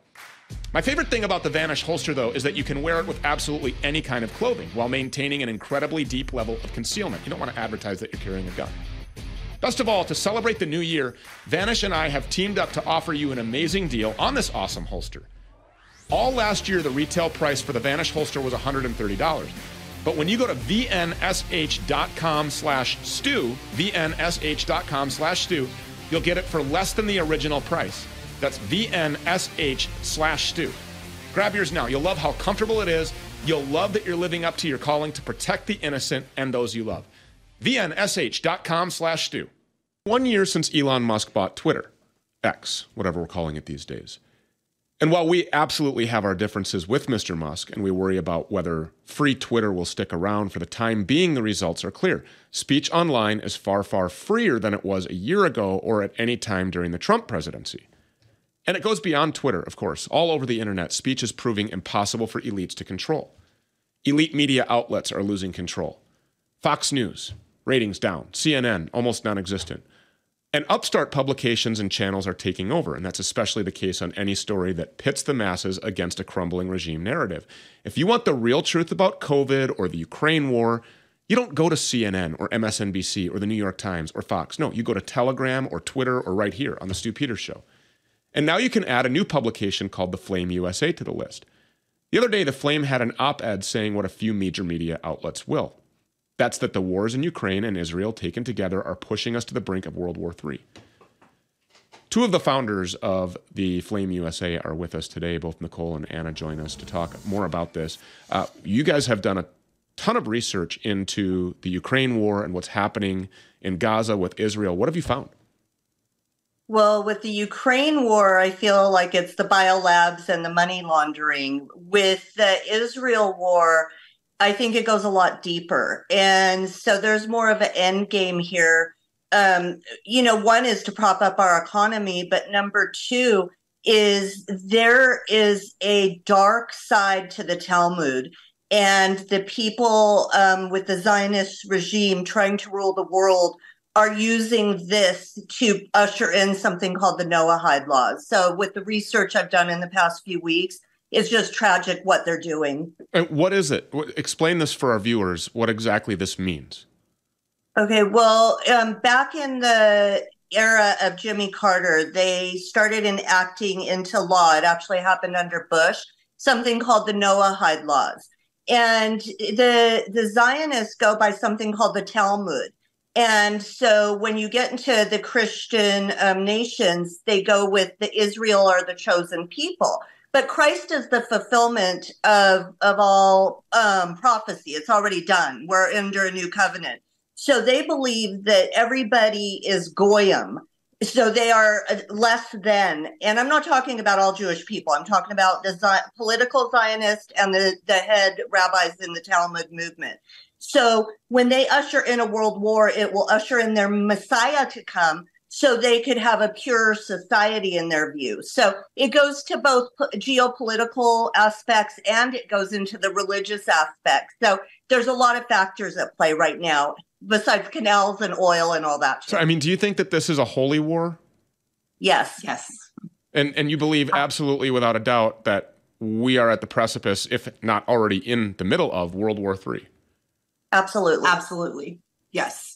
My favorite thing about the Vanish holster, though, is that you can wear it with absolutely any kind of clothing while maintaining an incredibly deep level of concealment. You don't want to advertise that you're carrying a gun. Best of all, to celebrate the new year, Vanish and I have teamed up to offer you an amazing deal on this awesome holster. All last year, the retail price for the Vanish holster was $130. But when you go to vnsh.com slash stew, vnsh.com slash stew, you'll get it for less than the original price. That's vnsh slash stew. Grab yours now. You'll love how comfortable it is. You'll love that you're living up to your calling to protect the innocent and those you love. vnsh.com slash stew. One year since Elon Musk bought Twitter, X, whatever we're calling it these days. And while we absolutely have our differences with Mr. Musk and we worry about whether free Twitter will stick around for the time being, the results are clear. Speech online is far, far freer than it was a year ago or at any time during the Trump presidency. And it goes beyond Twitter, of course. All over the internet, speech is proving impossible for elites to control. Elite media outlets are losing control. Fox News, ratings down. CNN, almost non existent. And upstart publications and channels are taking over, and that's especially the case on any story that pits the masses against a crumbling regime narrative. If you want the real truth about COVID or the Ukraine war, you don't go to CNN or MSNBC or the New York Times or Fox. No, you go to Telegram or Twitter or right here on The Stew Peters Show. And now you can add a new publication called The Flame USA to the list. The other day, The Flame had an op ed saying what a few major media outlets will. That's that the wars in Ukraine and Israel taken together are pushing us to the brink of World War III. Two of the founders of the Flame USA are with us today. Both Nicole and Anna join us to talk more about this. Uh, you guys have done a ton of research into the Ukraine war and what's happening in Gaza with Israel. What have you found? Well, with the Ukraine war, I feel like it's the biolabs and the money laundering. With the Israel war, I think it goes a lot deeper. And so there's more of an end game here. Um, you know, one is to prop up our economy, but number two is there is a dark side to the Talmud. And the people um, with the Zionist regime trying to rule the world are using this to usher in something called the Noahide laws. So, with the research I've done in the past few weeks, it's just tragic what they're doing. And what is it? Explain this for our viewers. What exactly this means? Okay, well, um, back in the era of Jimmy Carter, they started enacting into law. It actually happened under Bush, something called the Noahide laws. And the the Zionists go by something called the Talmud. And so when you get into the Christian um, nations, they go with the Israel or the chosen people. But Christ is the fulfillment of of all um, prophecy. It's already done. We're under a new covenant. So they believe that everybody is goyim. So they are uh, less than. And I'm not talking about all Jewish people. I'm talking about the political Zionists and the, the head rabbis in the Talmud movement. So when they usher in a world war, it will usher in their Messiah to come so they could have a pure society in their view. So it goes to both geopolitical aspects and it goes into the religious aspects. So there's a lot of factors at play right now besides canals and oil and all that. So I mean, do you think that this is a holy war? Yes. Yes. And and you believe absolutely without a doubt that we are at the precipice, if not already in the middle of World War III. Absolutely. Absolutely. Yes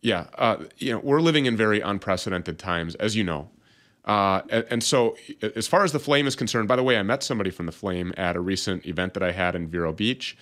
yeah, uh, you know, we're living in very unprecedented times, as you know. Uh, and, and, so, as far as the Flame is concerned, by the way, I met somebody from the Flame at a recent event that I had in Vero Beach,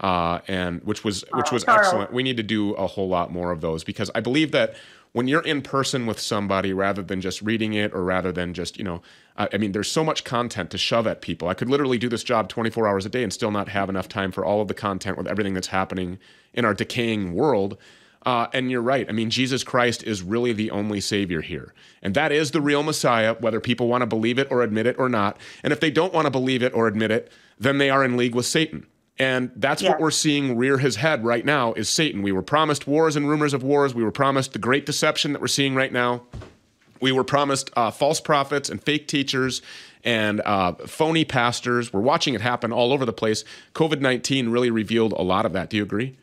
uh, and which was which was excellent. We need to do a whole lot more of those because I believe that when you're in person with somebody, rather than just reading it or rather than just you know, I mean, there's so much content to shove at people. I could literally do this job 24 hours a day and still not have enough time for all of the content with everything that's happening in our decaying world. Uh, and you're right. I mean, Jesus Christ is really the only Savior here. And that is the real Messiah, whether people want to believe it or admit it or not. And if they don't want to believe it or admit it, then they are in league with Satan. And that's yeah. what we're seeing rear his head right now is Satan. We were promised wars and rumors of wars. We were promised the great deception that we're seeing right now. We were promised uh, false prophets and fake teachers and uh, phony pastors. We're watching it happen all over the place. COVID 19 really revealed a lot of that. Do you agree?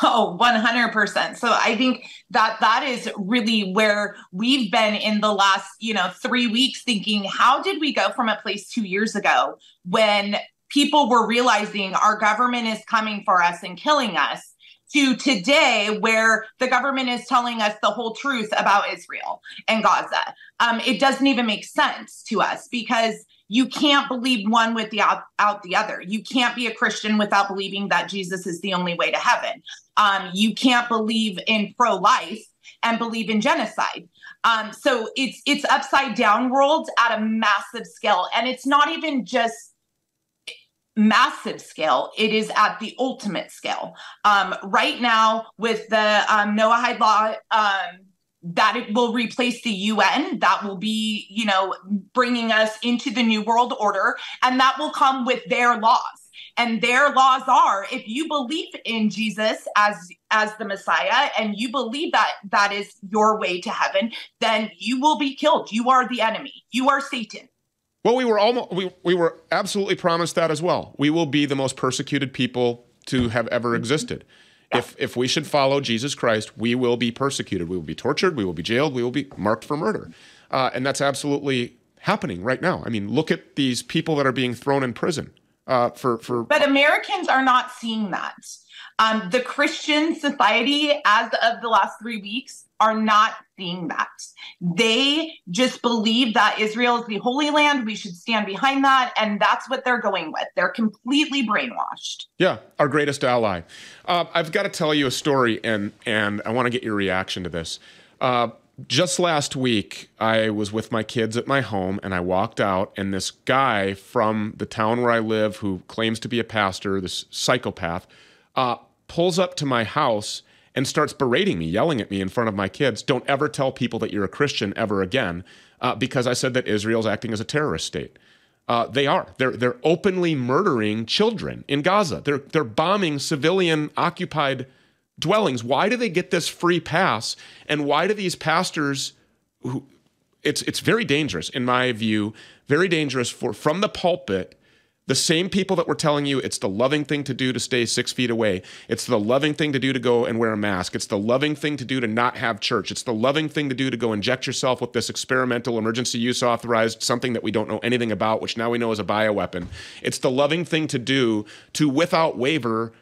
Oh, 100%. So I think that that is really where we've been in the last, you know, 3 weeks thinking how did we go from a place 2 years ago when people were realizing our government is coming for us and killing us to today where the government is telling us the whole truth about Israel and Gaza. Um, it doesn't even make sense to us because you can't believe one without out the other. You can't be a Christian without believing that Jesus is the only way to heaven. Um, you can't believe in pro life and believe in genocide. Um, so it's it's upside down world at a massive scale, and it's not even just massive scale. It is at the ultimate scale. Um, right now, with the um, Noahide law, um, that it will replace the UN. That will be, you know, bringing us into the new world order, and that will come with their laws. And their laws are: if you believe in Jesus as as the Messiah, and you believe that that is your way to heaven, then you will be killed. You are the enemy. You are Satan. Well, we were almost we, we were absolutely promised that as well. We will be the most persecuted people to have ever existed. If if we should follow Jesus Christ, we will be persecuted. We will be tortured. We will be jailed. We will be marked for murder, uh, and that's absolutely happening right now. I mean, look at these people that are being thrown in prison uh, for for. But Americans are not seeing that. Um, the Christian society, as of the last three weeks, are not seeing that. They just believe that Israel is the Holy Land. We should stand behind that. And that's what they're going with. They're completely brainwashed. Yeah, our greatest ally. Uh, I've got to tell you a story, and, and I want to get your reaction to this. Uh, just last week, I was with my kids at my home, and I walked out, and this guy from the town where I live, who claims to be a pastor, this psychopath, uh, pulls up to my house and starts berating me, yelling at me in front of my kids. Don't ever tell people that you're a Christian ever again, uh, because I said that Israel's acting as a terrorist state. Uh, they are. They're they're openly murdering children in Gaza. They're they're bombing civilian occupied dwellings. Why do they get this free pass? And why do these pastors who it's it's very dangerous in my view, very dangerous for from the pulpit the same people that were telling you it's the loving thing to do to stay six feet away. It's the loving thing to do to go and wear a mask. It's the loving thing to do to not have church. It's the loving thing to do to go inject yourself with this experimental emergency use authorized something that we don't know anything about, which now we know is a bioweapon. It's the loving thing to do to, without waiver,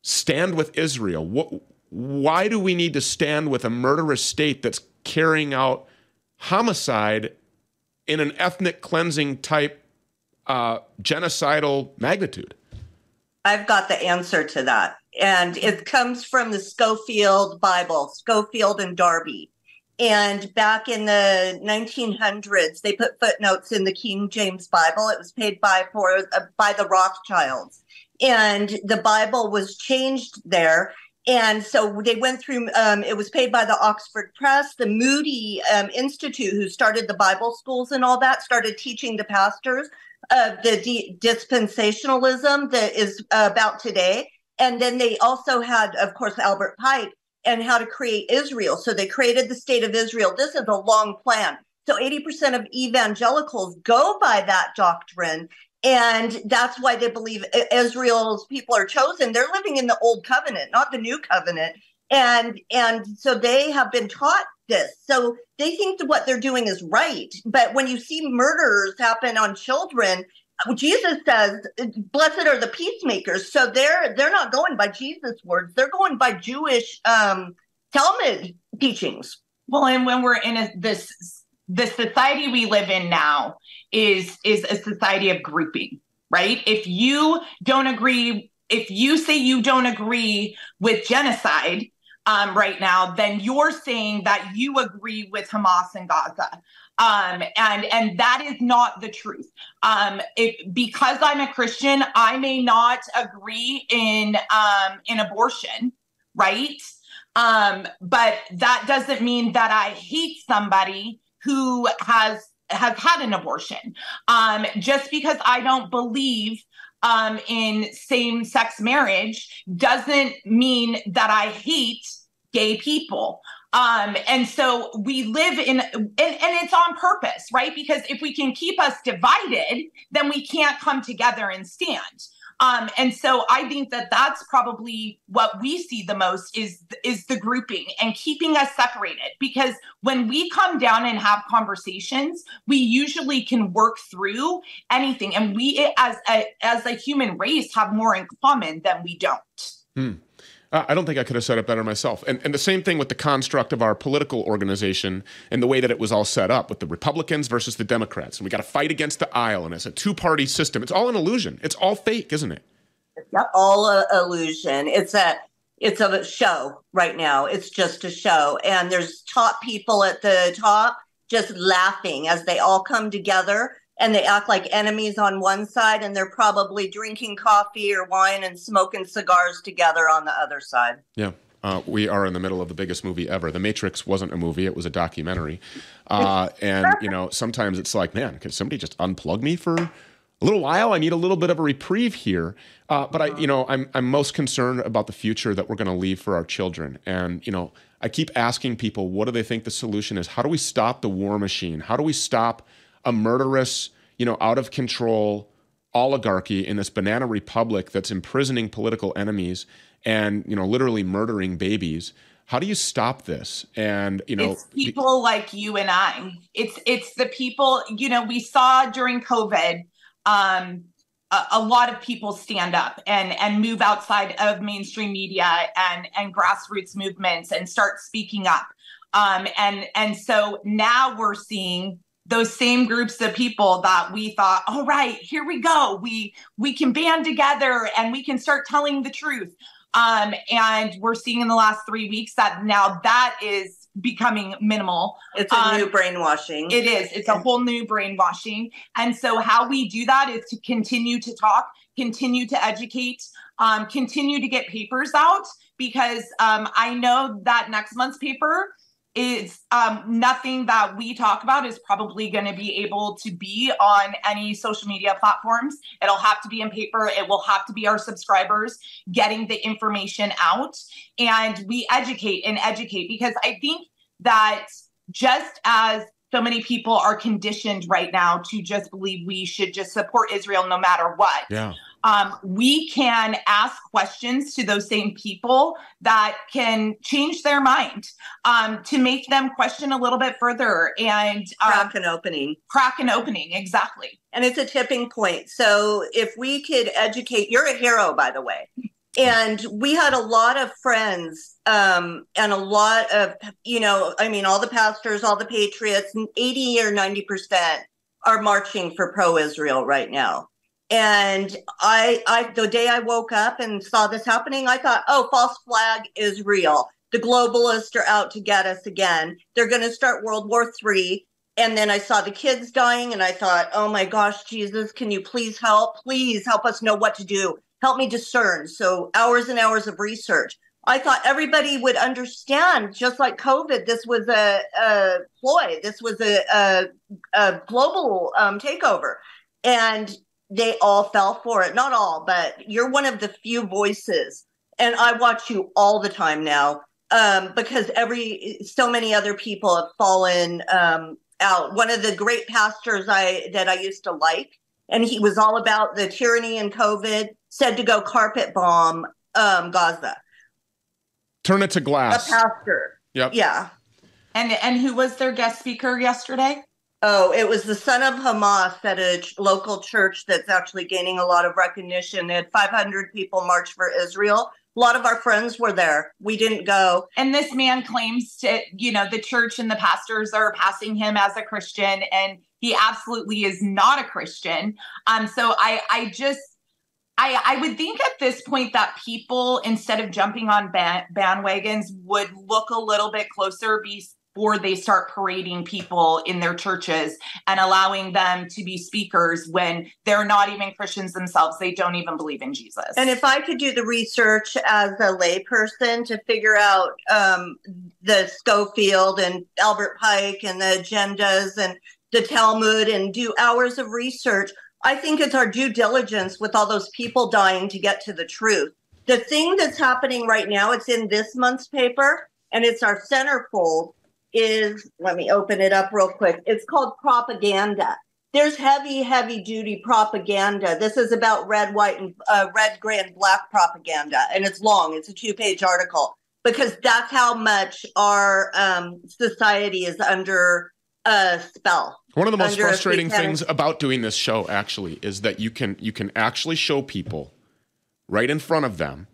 stand with Israel. Why do we need to stand with a murderous state that's carrying out homicide in an ethnic cleansing type uh, genocidal magnitude? I've got the answer to that. And it comes from the Scofield Bible, Scofield and Darby. And back in the 1900s, they put footnotes in the King James Bible. It was paid by for uh, by the Rothschilds, and the Bible was changed there. And so they went through. Um, it was paid by the Oxford Press, the Moody um, Institute, who started the Bible schools and all that, started teaching the pastors of the de- dispensationalism that is about today. And then they also had, of course, Albert Pike and how to create Israel. So they created the state of Israel. This is a long plan. So 80% of evangelicals go by that doctrine. And that's why they believe Israel's people are chosen. They're living in the old covenant, not the new covenant. And and so they have been taught this. So they think that what they're doing is right. But when you see murders happen on children, Jesus says, "Blessed are the peacemakers." So they're they're not going by Jesus' words; they're going by Jewish um, Talmud teachings. Well, and when we're in a, this the society we live in now is is a society of grouping, right? If you don't agree, if you say you don't agree with genocide, um, right now, then you're saying that you agree with Hamas and Gaza. Um, and and that is not the truth. Um, if because I'm a Christian, I may not agree in um, in abortion, right? Um, but that doesn't mean that I hate somebody who has has had an abortion. Um, just because I don't believe um, in same sex marriage doesn't mean that I hate gay people. Um, and so we live in, and, and it's on purpose, right? Because if we can keep us divided, then we can't come together and stand. Um, and so I think that that's probably what we see the most is is the grouping and keeping us separated. Because when we come down and have conversations, we usually can work through anything, and we as a as a human race have more in common than we don't. Hmm. I don't think I could have said it better myself. And, and the same thing with the construct of our political organization and the way that it was all set up with the Republicans versus the Democrats. And we got to fight against the aisle. And it's a two party system. It's all an illusion. It's all fake, isn't it? Yep. All a illusion. It's a it's a show right now. It's just a show. And there's top people at the top just laughing as they all come together and they act like enemies on one side and they're probably drinking coffee or wine and smoking cigars together on the other side. Yeah. Uh, we are in the middle of the biggest movie ever. The Matrix wasn't a movie; it was a documentary. Uh, and you know, sometimes it's like, man, could somebody just unplug me for a little while? I need a little bit of a reprieve here. Uh, but I, you know, I'm I'm most concerned about the future that we're going to leave for our children. And you know, I keep asking people, what do they think the solution is? How do we stop the war machine? How do we stop a murderous, you know, out of control oligarchy in this banana republic that's imprisoning political enemies and, you know, literally murdering babies. How do you stop this? And, you know, it's people like you and I. It's it's the people, you know, we saw during COVID um a, a lot of people stand up and and move outside of mainstream media and and grassroots movements and start speaking up. Um and and so now we're seeing those same groups of people that we thought all right here we go. We we can band together and we can start telling the truth. Um, and we're seeing in the last three weeks that now that is becoming minimal. It's a um, new brainwashing. it is. It's a whole new brainwashing. And so how we do that is to continue to talk continue to educate um, continue to get papers out because um, i know that next month's paper is um, nothing that we talk about is probably going to be able to be on any social media platforms. It'll have to be in paper. It will have to be our subscribers getting the information out. And we educate and educate because I think that just as so many people are conditioned right now to just believe we should just support Israel no matter what. Yeah um, we can ask questions to those same people that can change their mind um, to make them question a little bit further and um, crack an opening. Crack an opening, exactly. And it's a tipping point. So if we could educate, you're a hero, by the way. And we had a lot of friends um, and a lot of, you know, I mean, all the pastors, all the patriots, 80 or 90% are marching for pro Israel right now and I, I, the day I woke up and saw this happening, I thought, oh, false flag is real. The globalists are out to get us again. They're going to start World War Three. And then I saw the kids dying, and I thought, oh my gosh, Jesus, can you please help? Please help us know what to do. Help me discern. So hours and hours of research. I thought everybody would understand, just like COVID, this was a, a ploy. This was a, a, a global um, takeover. And they all fell for it. Not all, but you're one of the few voices. And I watch you all the time now um, because every so many other people have fallen um, out. One of the great pastors I that I used to like, and he was all about the tyranny and COVID, said to go carpet bomb um, Gaza. Turn it to glass. A pastor. Yep. Yeah. And and who was their guest speaker yesterday? Oh, it was the son of Hamas at a ch- local church that's actually gaining a lot of recognition. They had 500 people march for Israel. A lot of our friends were there. We didn't go. And this man claims to, you know, the church and the pastors are passing him as a Christian, and he absolutely is not a Christian. Um, so I, I just, I, I would think at this point that people, instead of jumping on band, bandwagons, would look a little bit closer, be before they start parading people in their churches and allowing them to be speakers when they're not even Christians themselves. They don't even believe in Jesus. And if I could do the research as a layperson to figure out um, the Scofield and Albert Pike and the agendas and the Talmud and do hours of research, I think it's our due diligence with all those people dying to get to the truth. The thing that's happening right now, it's in this month's paper and it's our centerfold is let me open it up real quick. It's called propaganda. there's heavy, heavy duty propaganda. This is about red, white, and uh, red, gray, and black propaganda, and it's long. It's a two page article because that's how much our um, society is under a spell. One of the most frustrating things about doing this show actually is that you can you can actually show people right in front of them.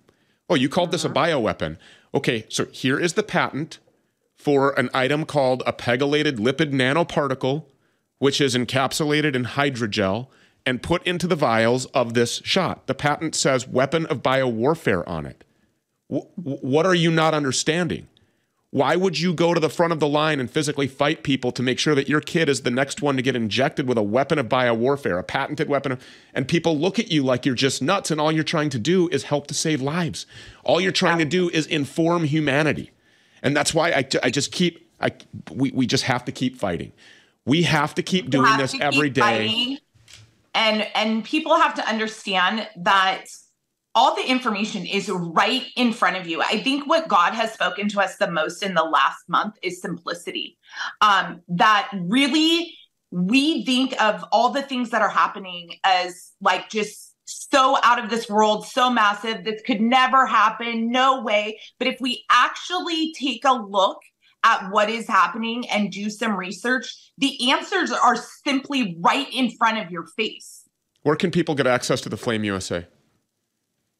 Oh, you called this a bioweapon. Okay, so here is the patent for an item called a pegylated lipid nanoparticle, which is encapsulated in hydrogel and put into the vials of this shot. The patent says weapon of biowarfare on it. Wh- what are you not understanding? Why would you go to the front of the line and physically fight people to make sure that your kid is the next one to get injected with a weapon of biowarfare, a patented weapon of, and people look at you like you're just nuts and all you're trying to do is help to save lives. All you're trying to do is inform humanity. And that's why I, I just keep I we, we just have to keep fighting. We have to keep doing this every day. And and people have to understand that all the information is right in front of you. I think what God has spoken to us the most in the last month is simplicity. Um, that really we think of all the things that are happening as like just so out of this world, so massive. This could never happen. No way. But if we actually take a look at what is happening and do some research, the answers are simply right in front of your face. Where can people get access to the Flame USA?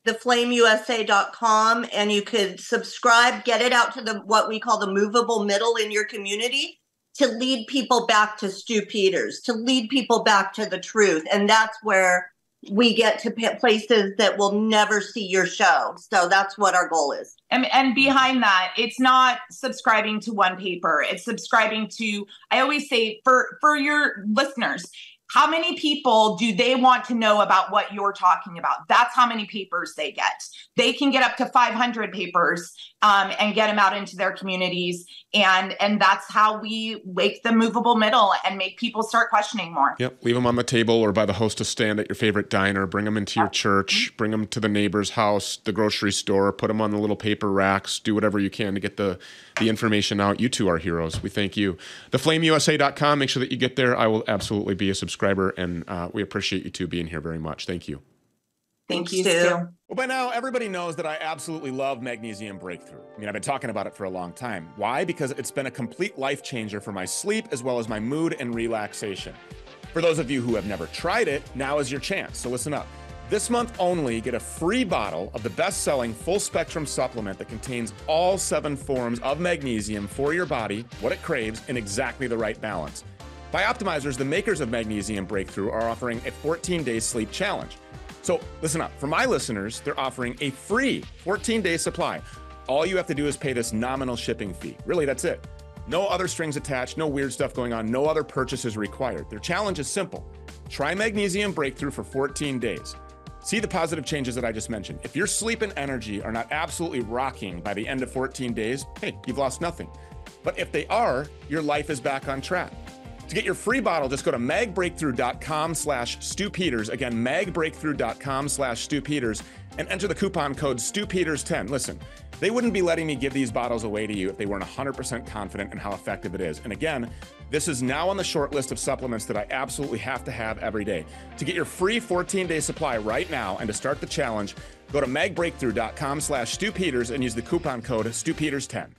theflameusa.com and you could subscribe get it out to the what we call the movable middle in your community to lead people back to stew peters to lead people back to the truth and that's where we get to places that will never see your show so that's what our goal is And, and behind that, it's not subscribing to one paper. It's subscribing to, I always say for, for your listeners, how many people do they want to know about what you're talking about? That's how many papers they get. They can get up to 500 papers um, and get them out into their communities. And, and that's how we wake the movable middle and make people start questioning more. Yep. Leave them on the table or by the hostess stand at your favorite diner. Bring them into your church. Bring them to the neighbor's house, the grocery store. Put them on the little paper racks. Do whatever you can to get the, the information out. You two are heroes. We thank you. TheFlameUSA.com. Make sure that you get there. I will absolutely be a subscriber, and uh, we appreciate you two being here very much. Thank you. Thank you, Stew. Stew. Well, by now, everybody knows that I absolutely love Magnesium Breakthrough. I mean, I've been talking about it for a long time. Why? Because it's been a complete life changer for my sleep as well as my mood and relaxation. For those of you who have never tried it, now is your chance. So listen up. This month only, get a free bottle of the best selling full spectrum supplement that contains all seven forms of magnesium for your body, what it craves, in exactly the right balance. BiOptimizers, the makers of Magnesium Breakthrough, are offering a 14 day sleep challenge. So listen up. For my listeners, they're offering a free 14 day supply. All you have to do is pay this nominal shipping fee. Really, that's it. No other strings attached, no weird stuff going on, no other purchases required. Their challenge is simple try Magnesium Breakthrough for 14 days. See the positive changes that I just mentioned. If your sleep and energy are not absolutely rocking by the end of 14 days, hey, you've lost nothing. But if they are, your life is back on track. To get your free bottle, just go to magbreakthrough.com slash Stew Peters. Again, magbreakthrough.com slash Stew Peters and enter the coupon code StewPeters10. Listen, they wouldn't be letting me give these bottles away to you if they weren't 100% confident in how effective it is. And again, this is now on the short list of supplements that I absolutely have to have every day. To get your free 14-day supply right now and to start the challenge, go to magbreakthrough.com slash Stew Peters and use the coupon code StewPeters10.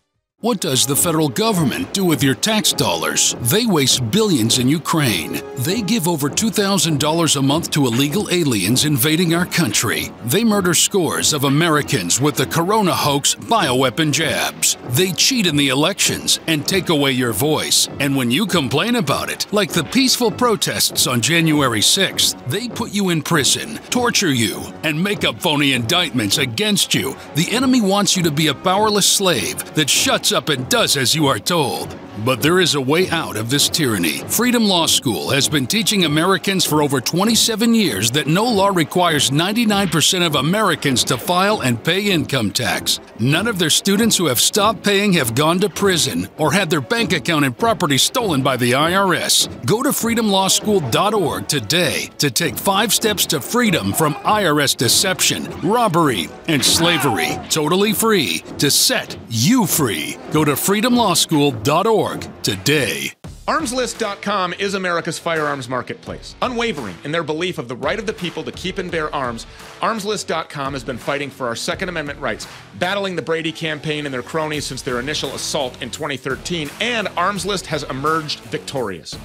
What does the federal government do with your tax dollars? They waste billions in Ukraine. They give over $2,000 a month to illegal aliens invading our country. They murder scores of Americans with the corona hoax bioweapon jabs. They cheat in the elections and take away your voice. And when you complain about it, like the peaceful protests on January 6th, they put you in prison, torture you, and make up phony indictments against you. The enemy wants you to be a powerless slave that shuts up and does as you are told. But there is a way out of this tyranny. Freedom Law School has been teaching Americans for over 27 years that no law requires 99% of Americans to file and pay income tax. None of their students who have stopped paying have gone to prison or had their bank account and property stolen by the IRS. Go to freedomlawschool.org today to take five steps to freedom from IRS deception, robbery, and slavery. Totally free to set you free. Go to freedomlawschool.org today. Armslist.com is America's firearms marketplace. Unwavering in their belief of the right of the people to keep and bear arms, Armslist.com has been fighting for our Second Amendment rights, battling the Brady campaign and their cronies since their initial assault in 2013, and Armslist has emerged victorious.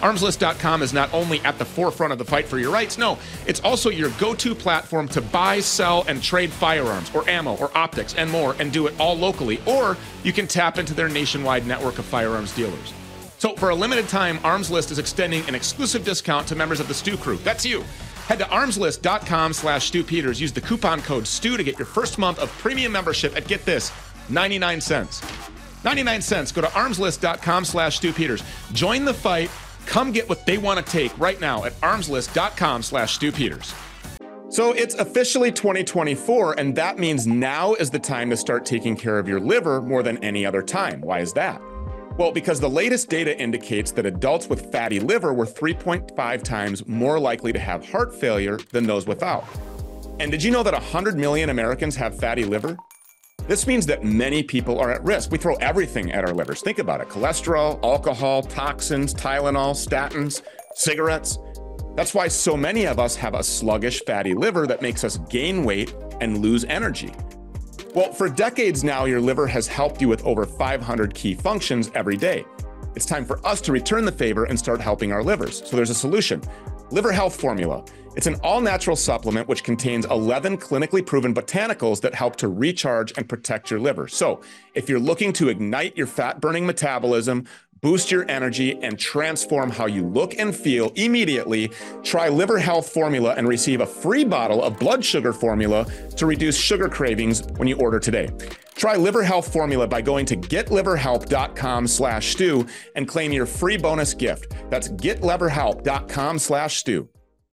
Armslist.com is not only at the forefront of the fight for your rights, no, it's also your go to platform to buy, sell, and trade firearms or ammo or optics and more and do it all locally, or you can tap into their nationwide network of firearms dealers. So, for a limited time, Arms List is extending an exclusive discount to members of the Stew Crew. That's you. Head to armslist.com slash Stew Peters. Use the coupon code STEW to get your first month of premium membership at, get this, 99 cents. 99 cents. Go to armslist.com slash Stew Peters. Join the fight Come get what they want to take right now at armslist.com slash Stew Peters. So it's officially 2024, and that means now is the time to start taking care of your liver more than any other time. Why is that? Well, because the latest data indicates that adults with fatty liver were 3.5 times more likely to have heart failure than those without. And did you know that 100 million Americans have fatty liver? This means that many people are at risk. We throw everything at our livers. Think about it cholesterol, alcohol, toxins, Tylenol, statins, cigarettes. That's why so many of us have a sluggish fatty liver that makes us gain weight and lose energy. Well, for decades now, your liver has helped you with over 500 key functions every day. It's time for us to return the favor and start helping our livers. So there's a solution Liver Health Formula. It's an all natural supplement which contains 11 clinically proven botanicals that help to recharge and protect your liver. So, if you're looking to ignite your fat burning metabolism, boost your energy, and transform how you look and feel immediately, try Liver Health Formula and receive a free bottle of blood sugar formula to reduce sugar cravings when you order today. Try Liver Health Formula by going to getliverhelp.com slash stew and claim your free bonus gift. That's getliverhelp.com slash stew.